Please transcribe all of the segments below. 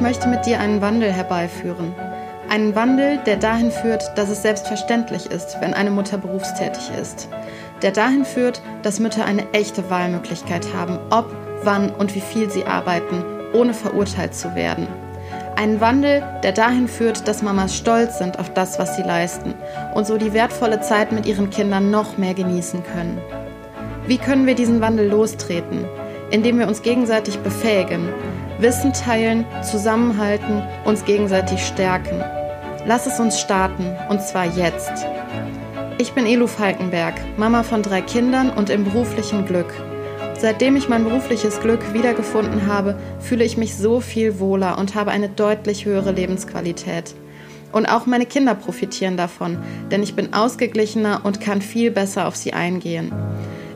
Ich möchte mit dir einen Wandel herbeiführen. Einen Wandel, der dahin führt, dass es selbstverständlich ist, wenn eine Mutter berufstätig ist. Der dahin führt, dass Mütter eine echte Wahlmöglichkeit haben, ob, wann und wie viel sie arbeiten, ohne verurteilt zu werden. Einen Wandel, der dahin führt, dass Mamas stolz sind auf das, was sie leisten und so die wertvolle Zeit mit ihren Kindern noch mehr genießen können. Wie können wir diesen Wandel lostreten? Indem wir uns gegenseitig befähigen, Wissen teilen, zusammenhalten, uns gegenseitig stärken. Lass es uns starten, und zwar jetzt. Ich bin Elu Falkenberg, Mama von drei Kindern und im beruflichen Glück. Seitdem ich mein berufliches Glück wiedergefunden habe, fühle ich mich so viel wohler und habe eine deutlich höhere Lebensqualität. Und auch meine Kinder profitieren davon, denn ich bin ausgeglichener und kann viel besser auf sie eingehen.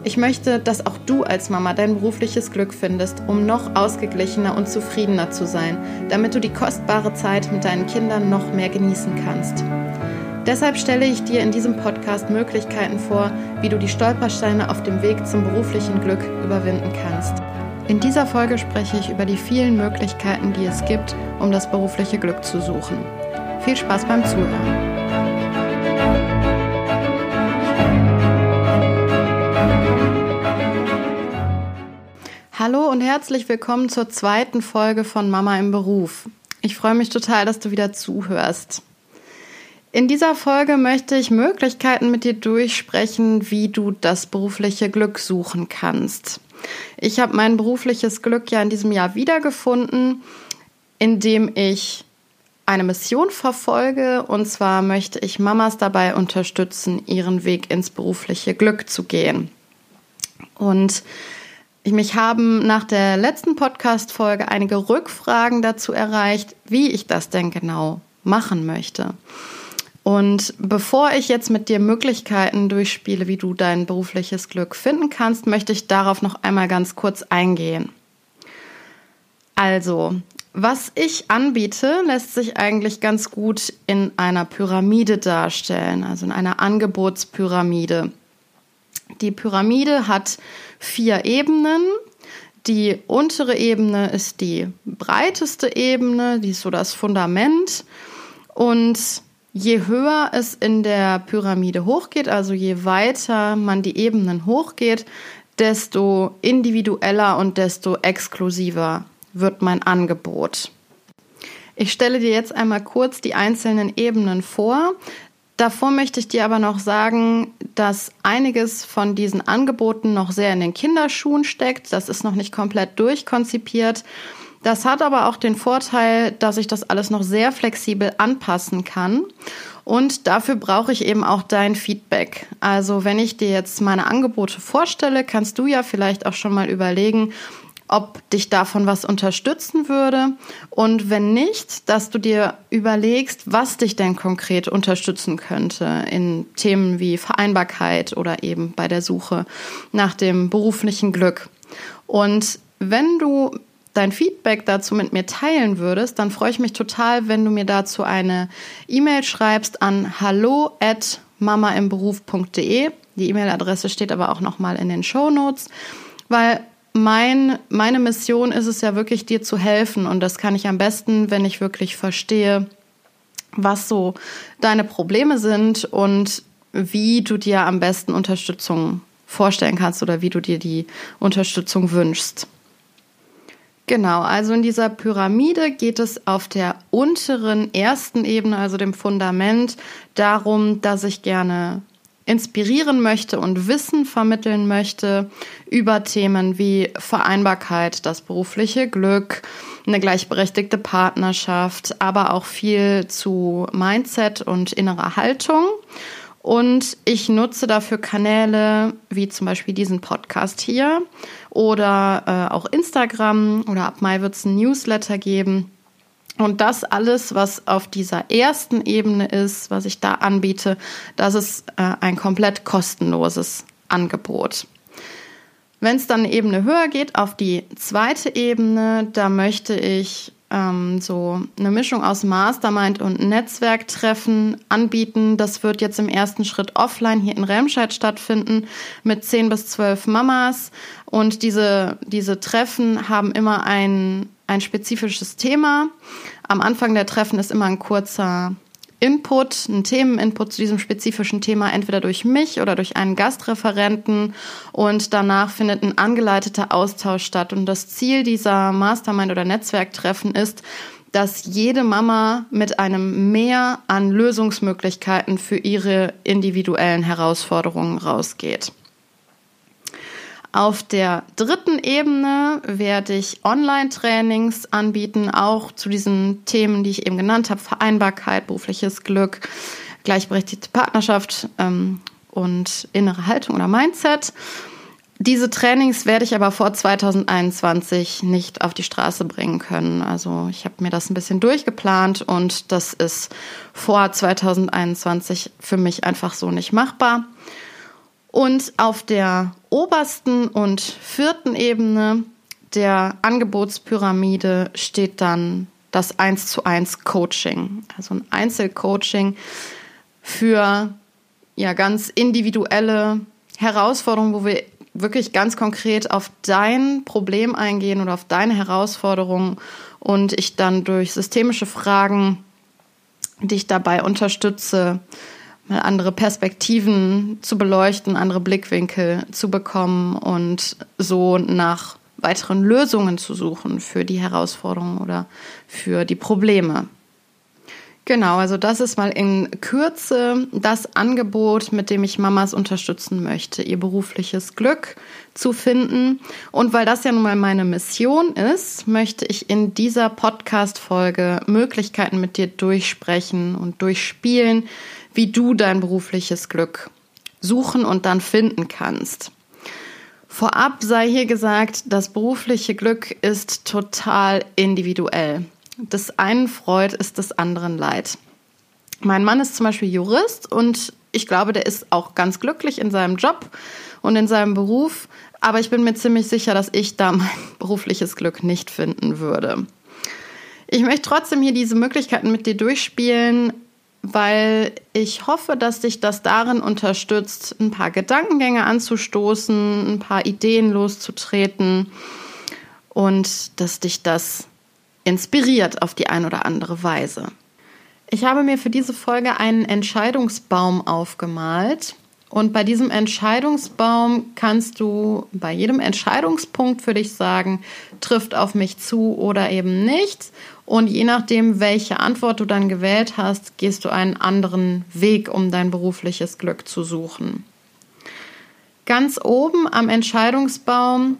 Ich möchte, dass auch du als Mama dein berufliches Glück findest, um noch ausgeglichener und zufriedener zu sein, damit du die kostbare Zeit mit deinen Kindern noch mehr genießen kannst. Deshalb stelle ich dir in diesem Podcast Möglichkeiten vor, wie du die Stolpersteine auf dem Weg zum beruflichen Glück überwinden kannst. In dieser Folge spreche ich über die vielen Möglichkeiten, die es gibt, um das berufliche Glück zu suchen. Viel Spaß beim Zuhören. Hallo und herzlich willkommen zur zweiten Folge von Mama im Beruf. Ich freue mich total, dass du wieder zuhörst. In dieser Folge möchte ich Möglichkeiten mit dir durchsprechen, wie du das berufliche Glück suchen kannst. Ich habe mein berufliches Glück ja in diesem Jahr wiedergefunden, indem ich eine Mission verfolge. Und zwar möchte ich Mamas dabei unterstützen, ihren Weg ins berufliche Glück zu gehen. Und mich haben nach der letzten Podcast-Folge einige Rückfragen dazu erreicht, wie ich das denn genau machen möchte. Und bevor ich jetzt mit dir Möglichkeiten durchspiele, wie du dein berufliches Glück finden kannst, möchte ich darauf noch einmal ganz kurz eingehen. Also, was ich anbiete, lässt sich eigentlich ganz gut in einer Pyramide darstellen, also in einer Angebotspyramide. Die Pyramide hat vier Ebenen. Die untere Ebene ist die breiteste Ebene, die ist so das Fundament. Und Je höher es in der Pyramide hochgeht, also je weiter man die Ebenen hochgeht, desto individueller und desto exklusiver wird mein Angebot. Ich stelle dir jetzt einmal kurz die einzelnen Ebenen vor. Davor möchte ich dir aber noch sagen, dass einiges von diesen Angeboten noch sehr in den Kinderschuhen steckt. Das ist noch nicht komplett durchkonzipiert. Das hat aber auch den Vorteil, dass ich das alles noch sehr flexibel anpassen kann. Und dafür brauche ich eben auch dein Feedback. Also wenn ich dir jetzt meine Angebote vorstelle, kannst du ja vielleicht auch schon mal überlegen, ob dich davon was unterstützen würde. Und wenn nicht, dass du dir überlegst, was dich denn konkret unterstützen könnte in Themen wie Vereinbarkeit oder eben bei der Suche nach dem beruflichen Glück. Und wenn du dein Feedback dazu mit mir teilen würdest, dann freue ich mich total, wenn du mir dazu eine E-Mail schreibst an hallo at mamaimberuf.de. Die E-Mail-Adresse steht aber auch nochmal in den Show Notes, weil mein, meine Mission ist es ja wirklich, dir zu helfen. Und das kann ich am besten, wenn ich wirklich verstehe, was so deine Probleme sind und wie du dir am besten Unterstützung vorstellen kannst oder wie du dir die Unterstützung wünschst. Genau, also in dieser Pyramide geht es auf der unteren ersten Ebene, also dem Fundament, darum, dass ich gerne inspirieren möchte und Wissen vermitteln möchte über Themen wie Vereinbarkeit, das berufliche Glück, eine gleichberechtigte Partnerschaft, aber auch viel zu Mindset und innerer Haltung. Und ich nutze dafür Kanäle wie zum Beispiel diesen Podcast hier oder äh, auch Instagram oder ab Mai wird es ein Newsletter geben. Und das alles, was auf dieser ersten Ebene ist, was ich da anbiete, das ist äh, ein komplett kostenloses Angebot. Wenn es dann eine Ebene höher geht, auf die zweite Ebene, da möchte ich ähm, so eine Mischung aus Mastermind und Netzwerktreffen anbieten. Das wird jetzt im ersten Schritt offline hier in Remscheid stattfinden mit 10 bis 12 Mamas. Und diese, diese Treffen haben immer ein ein spezifisches Thema. Am Anfang der Treffen ist immer ein kurzer Input, ein Themeninput zu diesem spezifischen Thema, entweder durch mich oder durch einen Gastreferenten. Und danach findet ein angeleiteter Austausch statt. Und das Ziel dieser Mastermind- oder Netzwerktreffen ist, dass jede Mama mit einem Mehr an Lösungsmöglichkeiten für ihre individuellen Herausforderungen rausgeht. Auf der dritten Ebene werde ich Online-Trainings anbieten, auch zu diesen Themen, die ich eben genannt habe, Vereinbarkeit, berufliches Glück, gleichberechtigte Partnerschaft ähm, und innere Haltung oder Mindset. Diese Trainings werde ich aber vor 2021 nicht auf die Straße bringen können. Also ich habe mir das ein bisschen durchgeplant und das ist vor 2021 für mich einfach so nicht machbar. Und auf der obersten und vierten Ebene der Angebotspyramide steht dann das 1 zu 1 Coaching. Also ein Einzelcoaching für ja ganz individuelle Herausforderungen, wo wir wirklich ganz konkret auf dein Problem eingehen oder auf deine Herausforderungen und ich dann durch systemische Fragen dich dabei unterstütze, mal andere Perspektiven zu beleuchten, andere Blickwinkel zu bekommen und so nach weiteren Lösungen zu suchen für die Herausforderungen oder für die Probleme. Genau, also das ist mal in Kürze das Angebot, mit dem ich Mamas unterstützen möchte, ihr berufliches Glück zu finden. Und weil das ja nun mal meine Mission ist, möchte ich in dieser Podcast-Folge Möglichkeiten mit dir durchsprechen und durchspielen, wie du dein berufliches Glück suchen und dann finden kannst. Vorab sei hier gesagt, das berufliche Glück ist total individuell des einen freut, ist des anderen leid. Mein Mann ist zum Beispiel Jurist und ich glaube, der ist auch ganz glücklich in seinem Job und in seinem Beruf, aber ich bin mir ziemlich sicher, dass ich da mein berufliches Glück nicht finden würde. Ich möchte trotzdem hier diese Möglichkeiten mit dir durchspielen, weil ich hoffe, dass dich das darin unterstützt, ein paar Gedankengänge anzustoßen, ein paar Ideen loszutreten und dass dich das inspiriert auf die ein oder andere Weise. Ich habe mir für diese Folge einen Entscheidungsbaum aufgemalt. Und bei diesem Entscheidungsbaum kannst du bei jedem Entscheidungspunkt für dich sagen, trifft auf mich zu oder eben nicht. Und je nachdem, welche Antwort du dann gewählt hast, gehst du einen anderen Weg, um dein berufliches Glück zu suchen. Ganz oben am Entscheidungsbaum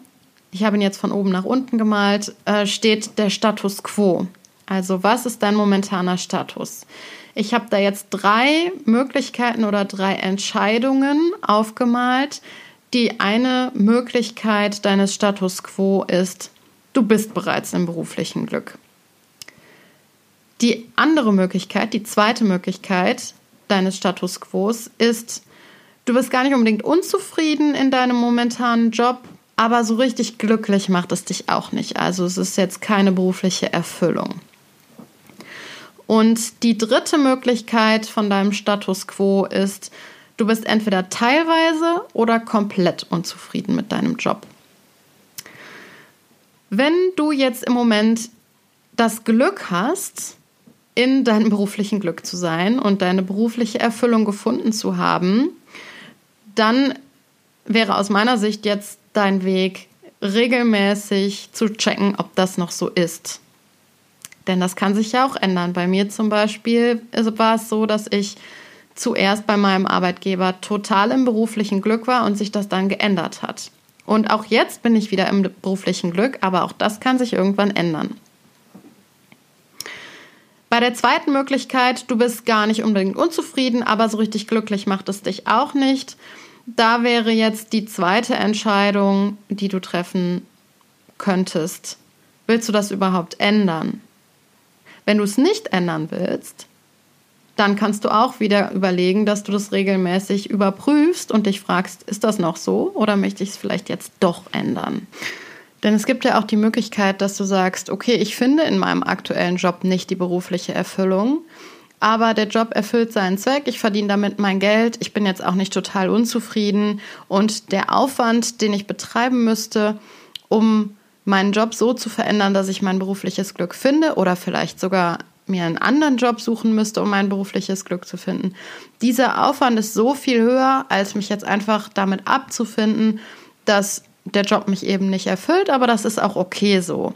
ich habe ihn jetzt von oben nach unten gemalt, äh, steht der Status quo. Also was ist dein momentaner Status? Ich habe da jetzt drei Möglichkeiten oder drei Entscheidungen aufgemalt. Die eine Möglichkeit deines Status quo ist, du bist bereits im beruflichen Glück. Die andere Möglichkeit, die zweite Möglichkeit deines Status quo ist, du bist gar nicht unbedingt unzufrieden in deinem momentanen Job, aber so richtig glücklich macht es dich auch nicht. Also es ist jetzt keine berufliche Erfüllung. Und die dritte Möglichkeit von deinem Status quo ist, du bist entweder teilweise oder komplett unzufrieden mit deinem Job. Wenn du jetzt im Moment das Glück hast, in deinem beruflichen Glück zu sein und deine berufliche Erfüllung gefunden zu haben, dann wäre aus meiner Sicht jetzt dein Weg, regelmäßig zu checken, ob das noch so ist. Denn das kann sich ja auch ändern. Bei mir zum Beispiel war es so, dass ich zuerst bei meinem Arbeitgeber total im beruflichen Glück war und sich das dann geändert hat. Und auch jetzt bin ich wieder im beruflichen Glück, aber auch das kann sich irgendwann ändern. Bei der zweiten Möglichkeit, du bist gar nicht unbedingt unzufrieden, aber so richtig glücklich macht es dich auch nicht. Da wäre jetzt die zweite Entscheidung, die du treffen könntest. Willst du das überhaupt ändern? Wenn du es nicht ändern willst, dann kannst du auch wieder überlegen, dass du das regelmäßig überprüfst und dich fragst, ist das noch so oder möchte ich es vielleicht jetzt doch ändern? Denn es gibt ja auch die Möglichkeit, dass du sagst, okay, ich finde in meinem aktuellen Job nicht die berufliche Erfüllung aber der Job erfüllt seinen Zweck, ich verdiene damit mein Geld, ich bin jetzt auch nicht total unzufrieden und der Aufwand, den ich betreiben müsste, um meinen Job so zu verändern, dass ich mein berufliches Glück finde oder vielleicht sogar mir einen anderen Job suchen müsste, um mein berufliches Glück zu finden. Dieser Aufwand ist so viel höher, als mich jetzt einfach damit abzufinden, dass der Job mich eben nicht erfüllt, aber das ist auch okay so.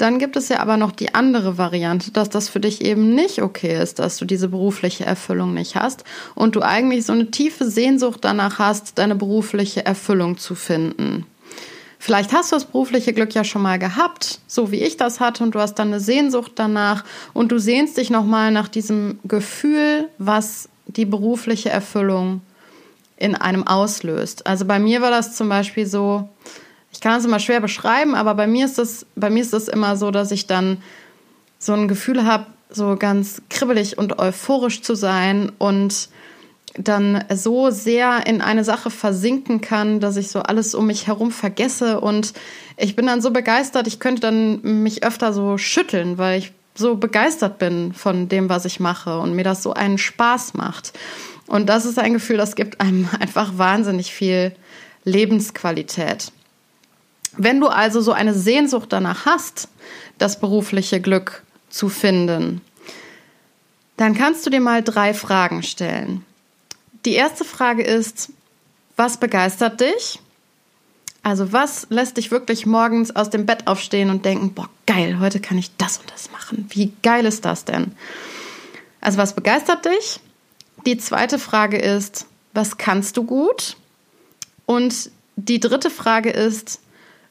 Dann gibt es ja aber noch die andere Variante, dass das für dich eben nicht okay ist, dass du diese berufliche Erfüllung nicht hast und du eigentlich so eine tiefe Sehnsucht danach hast, deine berufliche Erfüllung zu finden. Vielleicht hast du das berufliche Glück ja schon mal gehabt, so wie ich das hatte, und du hast dann eine Sehnsucht danach und du sehnst dich nochmal nach diesem Gefühl, was die berufliche Erfüllung in einem auslöst. Also bei mir war das zum Beispiel so, ich kann das immer schwer beschreiben, aber bei mir ist das, bei mir ist das immer so, dass ich dann so ein Gefühl habe, so ganz kribbelig und euphorisch zu sein und dann so sehr in eine Sache versinken kann, dass ich so alles um mich herum vergesse und ich bin dann so begeistert, ich könnte dann mich öfter so schütteln, weil ich so begeistert bin von dem, was ich mache und mir das so einen Spaß macht. Und das ist ein Gefühl, das gibt einem einfach wahnsinnig viel Lebensqualität. Wenn du also so eine Sehnsucht danach hast, das berufliche Glück zu finden, dann kannst du dir mal drei Fragen stellen. Die erste Frage ist, was begeistert dich? Also was lässt dich wirklich morgens aus dem Bett aufstehen und denken, boah, geil, heute kann ich das und das machen. Wie geil ist das denn? Also was begeistert dich? Die zweite Frage ist, was kannst du gut? Und die dritte Frage ist,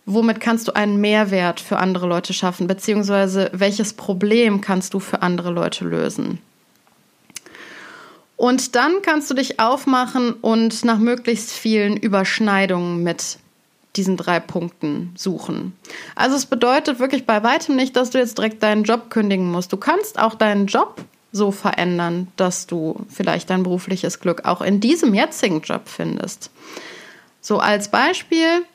womit kannst du einen Mehrwert für andere Leute schaffen, beziehungsweise welches Problem kannst du für andere Leute lösen? Und dann kannst du dich aufmachen und nach möglichst vielen Überschneidungen mit diesen drei Punkten suchen. Also es bedeutet wirklich bei weitem nicht, dass du jetzt direkt deinen Job kündigen musst. Du kannst auch deinen Job so verändern, dass du vielleicht dein berufliches Glück auch in diesem jetzigen Job findest. So als Beispiel,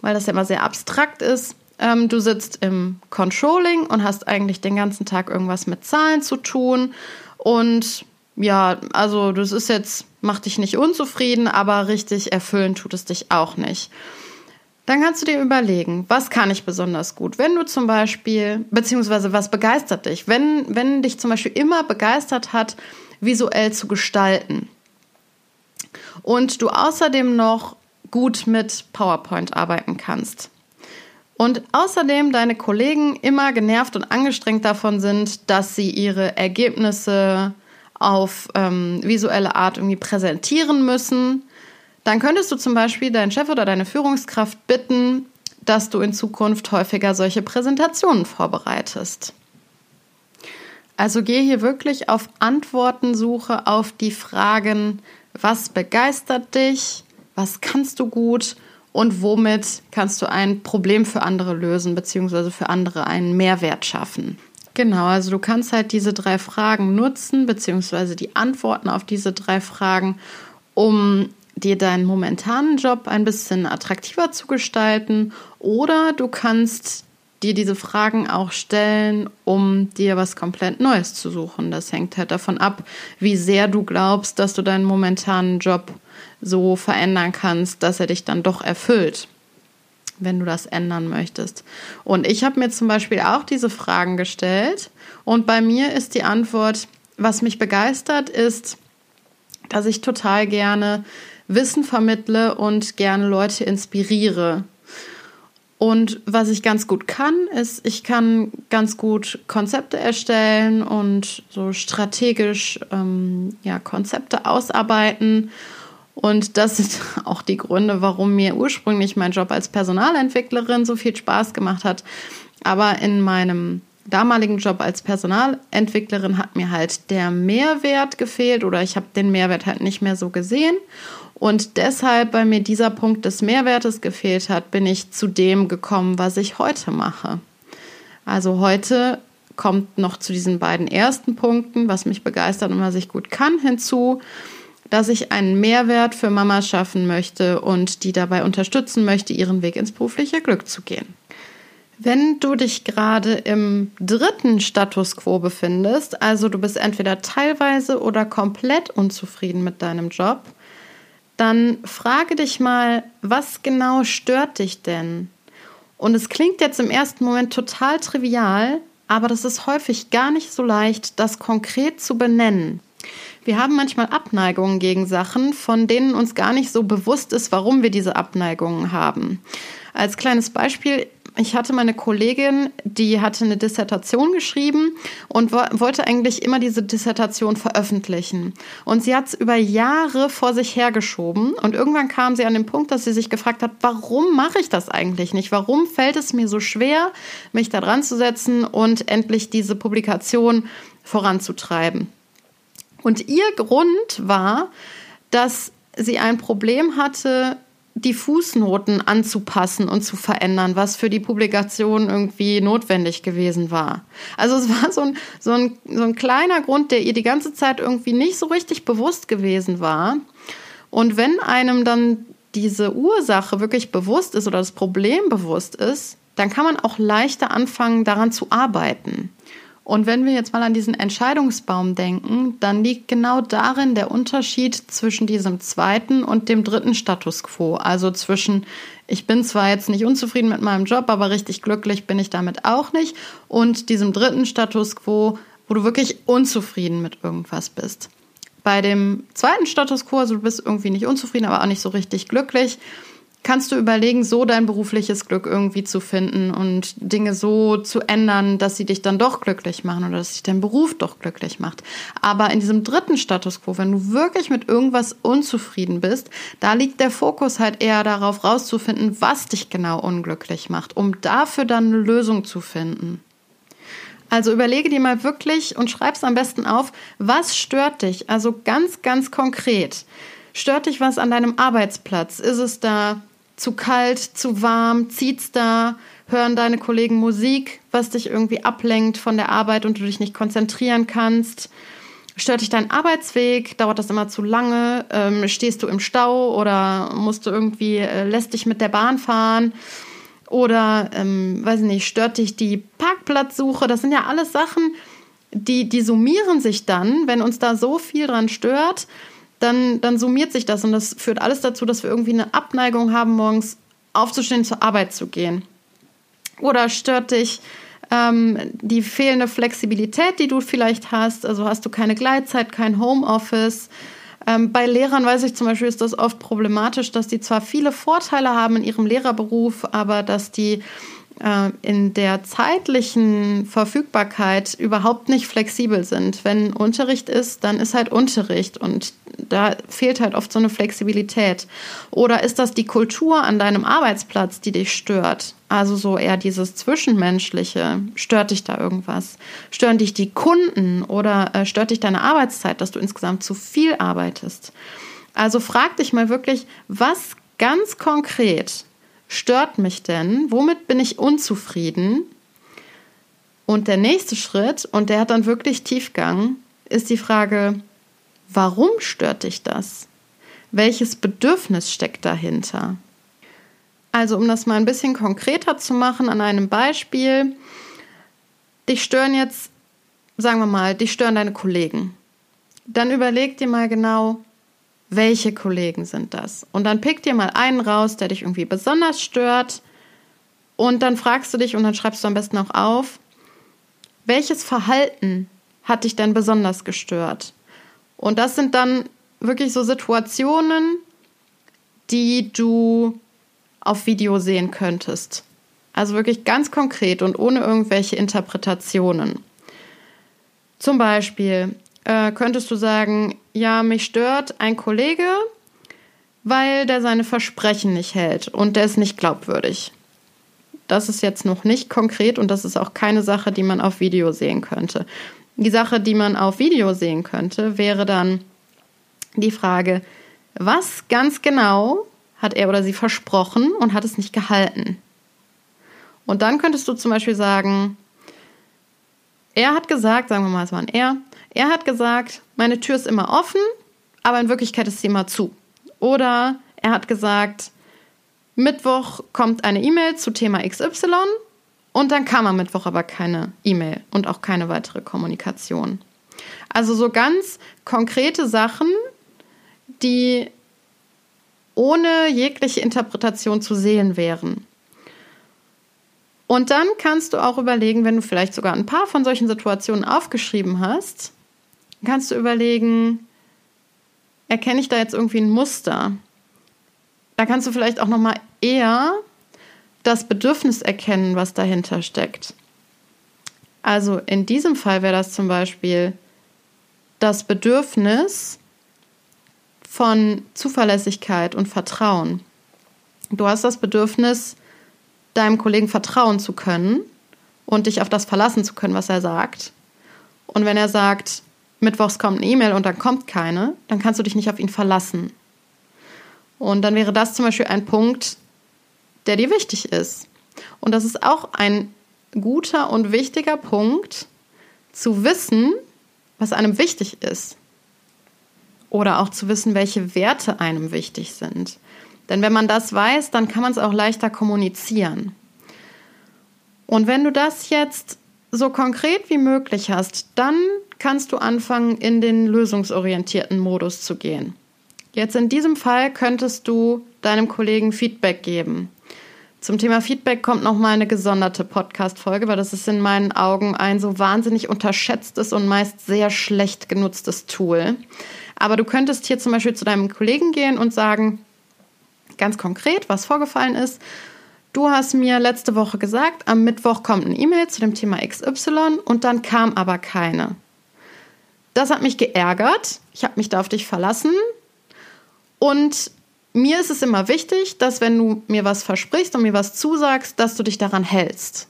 weil das ja immer sehr abstrakt ist, ähm, du sitzt im Controlling und hast eigentlich den ganzen Tag irgendwas mit Zahlen zu tun und ja, also das ist jetzt, macht dich nicht unzufrieden, aber richtig erfüllen tut es dich auch nicht. Dann kannst du dir überlegen, was kann ich besonders gut? Wenn du zum Beispiel, beziehungsweise was begeistert dich? Wenn, wenn dich zum Beispiel immer begeistert hat, visuell zu gestalten und du außerdem noch gut mit PowerPoint arbeiten kannst. Und außerdem deine Kollegen immer genervt und angestrengt davon sind, dass sie ihre Ergebnisse auf ähm, visuelle Art irgendwie präsentieren müssen, dann könntest du zum Beispiel deinen Chef oder deine Führungskraft bitten, dass du in Zukunft häufiger solche Präsentationen vorbereitest. Also geh hier wirklich auf Antwortensuche auf die Fragen, was begeistert dich, was kannst du gut und womit kannst du ein Problem für andere lösen, beziehungsweise für andere einen Mehrwert schaffen. Genau, also du kannst halt diese drei Fragen nutzen, beziehungsweise die Antworten auf diese drei Fragen, um dir deinen momentanen Job ein bisschen attraktiver zu gestalten. Oder du kannst dir diese Fragen auch stellen, um dir was komplett Neues zu suchen. Das hängt halt davon ab, wie sehr du glaubst, dass du deinen momentanen Job so verändern kannst, dass er dich dann doch erfüllt wenn du das ändern möchtest. Und ich habe mir zum Beispiel auch diese Fragen gestellt und bei mir ist die Antwort, was mich begeistert, ist, dass ich total gerne Wissen vermittle und gerne Leute inspiriere. Und was ich ganz gut kann, ist, ich kann ganz gut Konzepte erstellen und so strategisch ähm, ja, Konzepte ausarbeiten und das sind auch die Gründe, warum mir ursprünglich mein Job als Personalentwicklerin so viel Spaß gemacht hat. Aber in meinem damaligen Job als Personalentwicklerin hat mir halt der Mehrwert gefehlt oder ich habe den Mehrwert halt nicht mehr so gesehen. Und deshalb, weil mir dieser Punkt des Mehrwertes gefehlt hat, bin ich zu dem gekommen, was ich heute mache. Also heute kommt noch zu diesen beiden ersten Punkten, was mich begeistert und was ich gut kann, hinzu dass ich einen Mehrwert für Mama schaffen möchte und die dabei unterstützen möchte, ihren Weg ins berufliche Glück zu gehen. Wenn du dich gerade im dritten Status quo befindest, also du bist entweder teilweise oder komplett unzufrieden mit deinem Job, dann frage dich mal, was genau stört dich denn? Und es klingt jetzt im ersten Moment total trivial, aber das ist häufig gar nicht so leicht, das konkret zu benennen. Wir haben manchmal Abneigungen gegen Sachen, von denen uns gar nicht so bewusst ist, warum wir diese Abneigungen haben. Als kleines Beispiel, ich hatte meine Kollegin, die hatte eine Dissertation geschrieben und wollte eigentlich immer diese Dissertation veröffentlichen. Und sie hat es über Jahre vor sich hergeschoben und irgendwann kam sie an den Punkt, dass sie sich gefragt hat, warum mache ich das eigentlich nicht? Warum fällt es mir so schwer, mich da dran zu setzen und endlich diese Publikation voranzutreiben? Und ihr Grund war, dass sie ein Problem hatte, die Fußnoten anzupassen und zu verändern, was für die Publikation irgendwie notwendig gewesen war. Also es war so ein, so ein, so ein kleiner Grund, der ihr die ganze Zeit irgendwie nicht so richtig bewusst gewesen war. Und wenn einem dann diese Ursache wirklich bewusst ist oder das Problem bewusst ist, dann kann man auch leichter anfangen, daran zu arbeiten. Und wenn wir jetzt mal an diesen Entscheidungsbaum denken, dann liegt genau darin der Unterschied zwischen diesem zweiten und dem dritten Status quo. Also zwischen, ich bin zwar jetzt nicht unzufrieden mit meinem Job, aber richtig glücklich bin ich damit auch nicht, und diesem dritten Status quo, wo du wirklich unzufrieden mit irgendwas bist. Bei dem zweiten Status quo, also du bist irgendwie nicht unzufrieden, aber auch nicht so richtig glücklich, kannst du überlegen, so dein berufliches Glück irgendwie zu finden und Dinge so zu ändern, dass sie dich dann doch glücklich machen oder dass sich dein Beruf doch glücklich macht. Aber in diesem dritten Status quo, wenn du wirklich mit irgendwas unzufrieden bist, da liegt der Fokus halt eher darauf rauszufinden, was dich genau unglücklich macht, um dafür dann eine Lösung zu finden. Also überlege dir mal wirklich und schreib es am besten auf, was stört dich? Also ganz, ganz konkret. Stört dich was an deinem Arbeitsplatz? Ist es da zu kalt, zu warm, zieht's da, hören deine Kollegen Musik, was dich irgendwie ablenkt von der Arbeit und du dich nicht konzentrieren kannst. Stört dich dein Arbeitsweg? Dauert das immer zu lange? Ähm, stehst du im Stau oder musst du irgendwie, äh, lässt mit der Bahn fahren? Oder, ähm, weiß nicht, stört dich die Parkplatzsuche? Das sind ja alles Sachen, die, die summieren sich dann, wenn uns da so viel dran stört, dann, dann summiert sich das und das führt alles dazu, dass wir irgendwie eine Abneigung haben, morgens aufzustehen, zur Arbeit zu gehen. Oder stört dich ähm, die fehlende Flexibilität, die du vielleicht hast? Also hast du keine Gleitzeit, kein Homeoffice? Ähm, bei Lehrern weiß ich zum Beispiel, ist das oft problematisch, dass die zwar viele Vorteile haben in ihrem Lehrerberuf, aber dass die in der zeitlichen Verfügbarkeit überhaupt nicht flexibel sind. Wenn Unterricht ist, dann ist halt Unterricht und da fehlt halt oft so eine Flexibilität. Oder ist das die Kultur an deinem Arbeitsplatz, die dich stört? Also so eher dieses Zwischenmenschliche. Stört dich da irgendwas? Stören dich die Kunden oder äh, stört dich deine Arbeitszeit, dass du insgesamt zu viel arbeitest? Also frag dich mal wirklich, was ganz konkret stört mich denn? Womit bin ich unzufrieden? Und der nächste Schritt, und der hat dann wirklich Tiefgang, ist die Frage, warum stört dich das? Welches Bedürfnis steckt dahinter? Also um das mal ein bisschen konkreter zu machen an einem Beispiel, dich stören jetzt, sagen wir mal, dich stören deine Kollegen. Dann überleg dir mal genau, welche Kollegen sind das? Und dann pick dir mal einen raus, der dich irgendwie besonders stört. Und dann fragst du dich und dann schreibst du am besten auch auf, welches Verhalten hat dich denn besonders gestört? Und das sind dann wirklich so Situationen, die du auf Video sehen könntest. Also wirklich ganz konkret und ohne irgendwelche Interpretationen. Zum Beispiel, äh, könntest du sagen, ja, mich stört ein Kollege, weil der seine Versprechen nicht hält und der ist nicht glaubwürdig. Das ist jetzt noch nicht konkret und das ist auch keine Sache, die man auf Video sehen könnte. Die Sache, die man auf Video sehen könnte, wäre dann die Frage, was ganz genau hat er oder sie versprochen und hat es nicht gehalten? Und dann könntest du zum Beispiel sagen, er hat gesagt, sagen wir mal, es war ein Er, er hat gesagt, meine Tür ist immer offen, aber in Wirklichkeit ist sie immer zu. Oder er hat gesagt, Mittwoch kommt eine E-Mail zu Thema XY und dann kam am Mittwoch aber keine E-Mail und auch keine weitere Kommunikation. Also so ganz konkrete Sachen, die ohne jegliche Interpretation zu sehen wären. Und dann kannst du auch überlegen, wenn du vielleicht sogar ein paar von solchen Situationen aufgeschrieben hast, kannst du überlegen, erkenne ich da jetzt irgendwie ein Muster? Da kannst du vielleicht auch noch mal eher das Bedürfnis erkennen, was dahinter steckt. Also in diesem Fall wäre das zum Beispiel das Bedürfnis von Zuverlässigkeit und Vertrauen. Du hast das Bedürfnis, deinem Kollegen vertrauen zu können und dich auf das verlassen zu können, was er sagt. Und wenn er sagt, Mittwochs kommt eine E-Mail und dann kommt keine, dann kannst du dich nicht auf ihn verlassen. Und dann wäre das zum Beispiel ein Punkt, der dir wichtig ist. Und das ist auch ein guter und wichtiger Punkt, zu wissen, was einem wichtig ist. Oder auch zu wissen, welche Werte einem wichtig sind. Denn wenn man das weiß, dann kann man es auch leichter kommunizieren. Und wenn du das jetzt so konkret wie möglich hast, dann kannst du anfangen, in den lösungsorientierten Modus zu gehen. Jetzt in diesem Fall könntest du deinem Kollegen Feedback geben. Zum Thema Feedback kommt nochmal eine gesonderte Podcast-Folge, weil das ist in meinen Augen ein so wahnsinnig unterschätztes und meist sehr schlecht genutztes Tool. Aber du könntest hier zum Beispiel zu deinem Kollegen gehen und sagen, ganz konkret, was vorgefallen ist. Du hast mir letzte Woche gesagt, am Mittwoch kommt eine E-Mail zu dem Thema XY und dann kam aber keine. Das hat mich geärgert. Ich habe mich da auf dich verlassen. Und mir ist es immer wichtig, dass wenn du mir was versprichst und mir was zusagst, dass du dich daran hältst.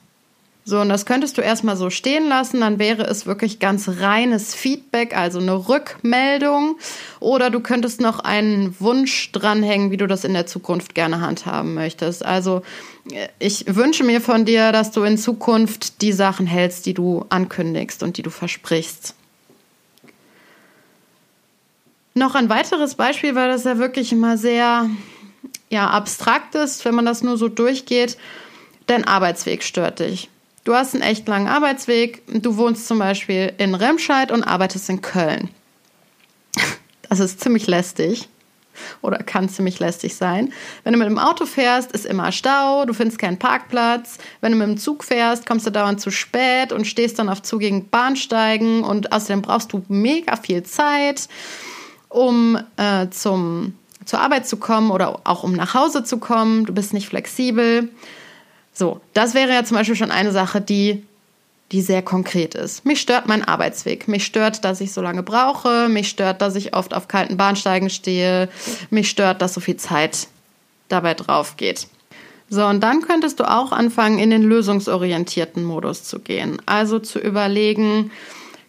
So, und das könntest du erstmal so stehen lassen, dann wäre es wirklich ganz reines Feedback, also eine Rückmeldung. Oder du könntest noch einen Wunsch dranhängen, wie du das in der Zukunft gerne handhaben möchtest. Also ich wünsche mir von dir, dass du in Zukunft die Sachen hältst, die du ankündigst und die du versprichst. Noch ein weiteres Beispiel, weil das ja wirklich immer sehr ja, abstrakt ist, wenn man das nur so durchgeht. Dein Arbeitsweg stört dich. Du hast einen echt langen Arbeitsweg. Du wohnst zum Beispiel in Remscheid und arbeitest in Köln. Das ist ziemlich lästig oder kann ziemlich lästig sein. Wenn du mit dem Auto fährst, ist immer Stau, du findest keinen Parkplatz. Wenn du mit dem Zug fährst, kommst du dauernd zu spät und stehst dann auf zugigen Bahnsteigen und außerdem brauchst du mega viel Zeit um äh, zum, zur Arbeit zu kommen oder auch um nach Hause zu kommen. Du bist nicht flexibel. So, das wäre ja zum Beispiel schon eine Sache, die, die sehr konkret ist. Mich stört mein Arbeitsweg. Mich stört, dass ich so lange brauche. Mich stört, dass ich oft auf kalten Bahnsteigen stehe. Mich stört, dass so viel Zeit dabei drauf geht. So, und dann könntest du auch anfangen, in den lösungsorientierten Modus zu gehen. Also zu überlegen,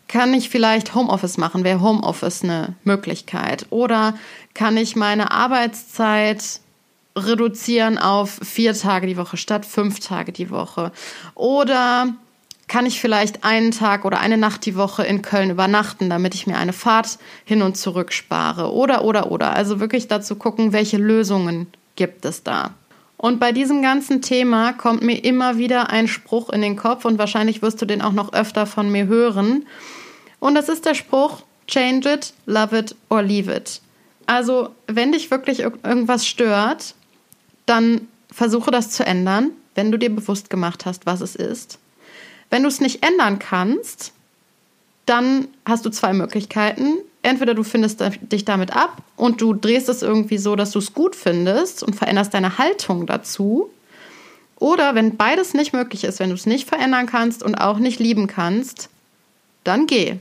kann ich vielleicht Homeoffice machen? Wäre Homeoffice eine Möglichkeit? Oder kann ich meine Arbeitszeit reduzieren auf vier Tage die Woche statt fünf Tage die Woche? Oder kann ich vielleicht einen Tag oder eine Nacht die Woche in Köln übernachten, damit ich mir eine Fahrt hin und zurück spare? Oder, oder, oder. Also wirklich dazu gucken, welche Lösungen gibt es da? Und bei diesem ganzen Thema kommt mir immer wieder ein Spruch in den Kopf und wahrscheinlich wirst du den auch noch öfter von mir hören. Und das ist der Spruch, change it, love it or leave it. Also, wenn dich wirklich irgendwas stört, dann versuche das zu ändern, wenn du dir bewusst gemacht hast, was es ist. Wenn du es nicht ändern kannst, dann hast du zwei Möglichkeiten. Entweder du findest dich damit ab und du drehst es irgendwie so, dass du es gut findest und veränderst deine Haltung dazu. Oder wenn beides nicht möglich ist, wenn du es nicht verändern kannst und auch nicht lieben kannst, dann geh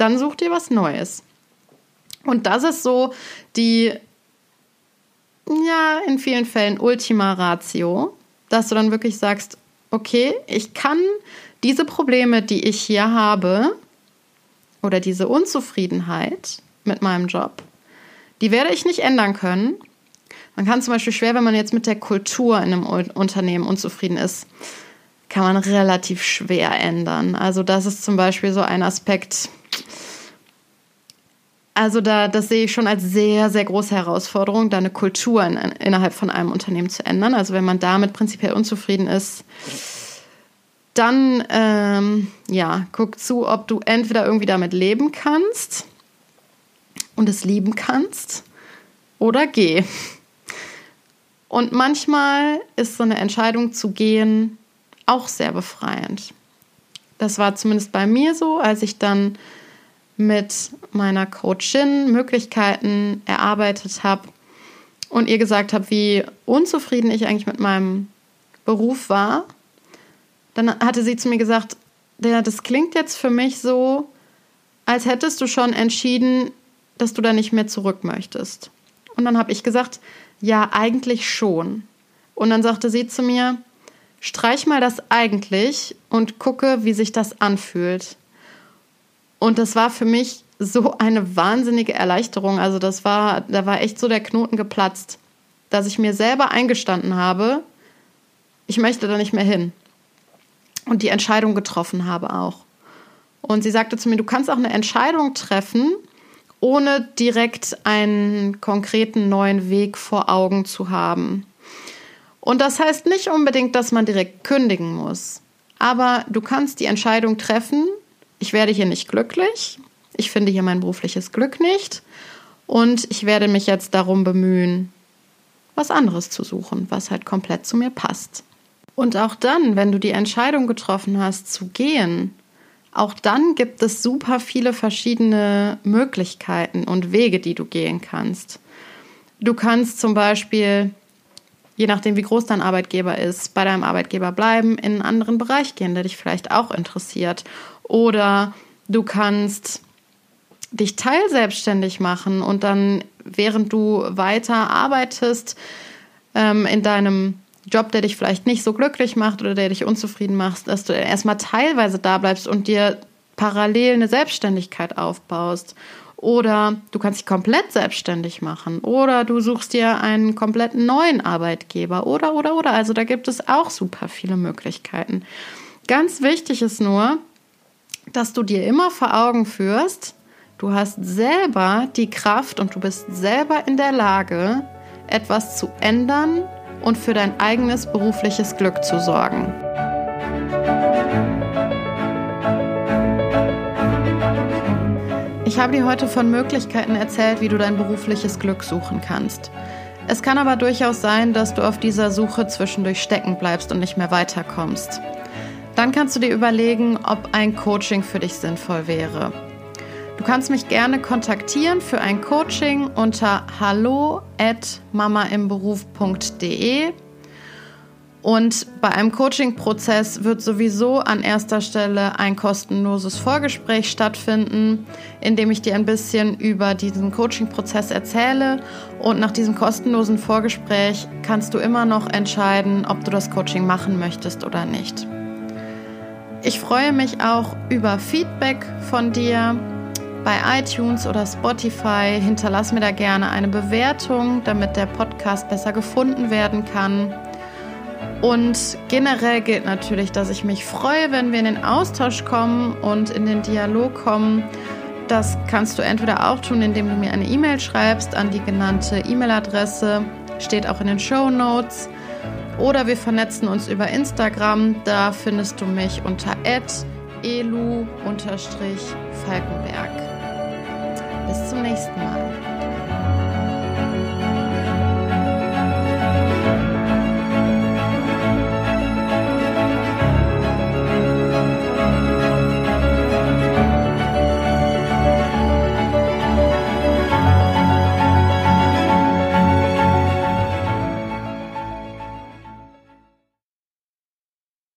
dann such dir was Neues. Und das ist so die, ja, in vielen Fällen Ultima Ratio, dass du dann wirklich sagst, okay, ich kann diese Probleme, die ich hier habe, oder diese Unzufriedenheit mit meinem Job, die werde ich nicht ändern können. Man kann zum Beispiel schwer, wenn man jetzt mit der Kultur in einem Unternehmen unzufrieden ist, kann man relativ schwer ändern. Also das ist zum Beispiel so ein Aspekt, also da, das sehe ich schon als sehr, sehr große Herausforderung, da eine Kultur in, innerhalb von einem Unternehmen zu ändern. Also wenn man damit prinzipiell unzufrieden ist, dann ähm, ja, guck zu, ob du entweder irgendwie damit leben kannst und es lieben kannst oder geh. Und manchmal ist so eine Entscheidung zu gehen auch sehr befreiend. Das war zumindest bei mir so, als ich dann mit meiner Coachin Möglichkeiten erarbeitet habe und ihr gesagt habe, wie unzufrieden ich eigentlich mit meinem Beruf war. Dann hatte sie zu mir gesagt, das klingt jetzt für mich so, als hättest du schon entschieden, dass du da nicht mehr zurück möchtest. Und dann habe ich gesagt, ja, eigentlich schon. Und dann sagte sie zu mir, streich mal das eigentlich und gucke, wie sich das anfühlt. Und das war für mich so eine wahnsinnige Erleichterung. Also das war, da war echt so der Knoten geplatzt, dass ich mir selber eingestanden habe, ich möchte da nicht mehr hin. Und die Entscheidung getroffen habe auch. Und sie sagte zu mir, du kannst auch eine Entscheidung treffen, ohne direkt einen konkreten neuen Weg vor Augen zu haben. Und das heißt nicht unbedingt, dass man direkt kündigen muss. Aber du kannst die Entscheidung treffen, ich werde hier nicht glücklich, ich finde hier mein berufliches Glück nicht und ich werde mich jetzt darum bemühen, was anderes zu suchen, was halt komplett zu mir passt. Und auch dann, wenn du die Entscheidung getroffen hast zu gehen, auch dann gibt es super viele verschiedene Möglichkeiten und Wege, die du gehen kannst. Du kannst zum Beispiel, je nachdem wie groß dein Arbeitgeber ist, bei deinem Arbeitgeber bleiben, in einen anderen Bereich gehen, der dich vielleicht auch interessiert. Oder du kannst dich teilselbstständig machen und dann, während du weiter arbeitest, ähm, in deinem Job, der dich vielleicht nicht so glücklich macht oder der dich unzufrieden macht, dass du erstmal teilweise da bleibst und dir parallel eine Selbstständigkeit aufbaust. Oder du kannst dich komplett selbstständig machen. Oder du suchst dir einen komplett neuen Arbeitgeber. Oder, oder, oder. Also da gibt es auch super viele Möglichkeiten. Ganz wichtig ist nur, dass du dir immer vor Augen führst, du hast selber die Kraft und du bist selber in der Lage, etwas zu ändern und für dein eigenes berufliches Glück zu sorgen. Ich habe dir heute von Möglichkeiten erzählt, wie du dein berufliches Glück suchen kannst. Es kann aber durchaus sein, dass du auf dieser Suche zwischendurch stecken bleibst und nicht mehr weiterkommst. Dann kannst du dir überlegen, ob ein Coaching für dich sinnvoll wäre. Du kannst mich gerne kontaktieren für ein Coaching unter hallo at mamaimberuf.de. Und bei einem Coaching-Prozess wird sowieso an erster Stelle ein kostenloses Vorgespräch stattfinden, in dem ich dir ein bisschen über diesen Coaching-Prozess erzähle. Und nach diesem kostenlosen Vorgespräch kannst du immer noch entscheiden, ob du das Coaching machen möchtest oder nicht. Ich freue mich auch über Feedback von dir bei iTunes oder Spotify. Hinterlass mir da gerne eine Bewertung, damit der Podcast besser gefunden werden kann. Und generell gilt natürlich, dass ich mich freue, wenn wir in den Austausch kommen und in den Dialog kommen. Das kannst du entweder auch tun, indem du mir eine E-Mail schreibst an die genannte E-Mail-Adresse, steht auch in den Show Notes. Oder wir vernetzen uns über Instagram, da findest du mich unter elu-falkenberg. Bis zum nächsten Mal.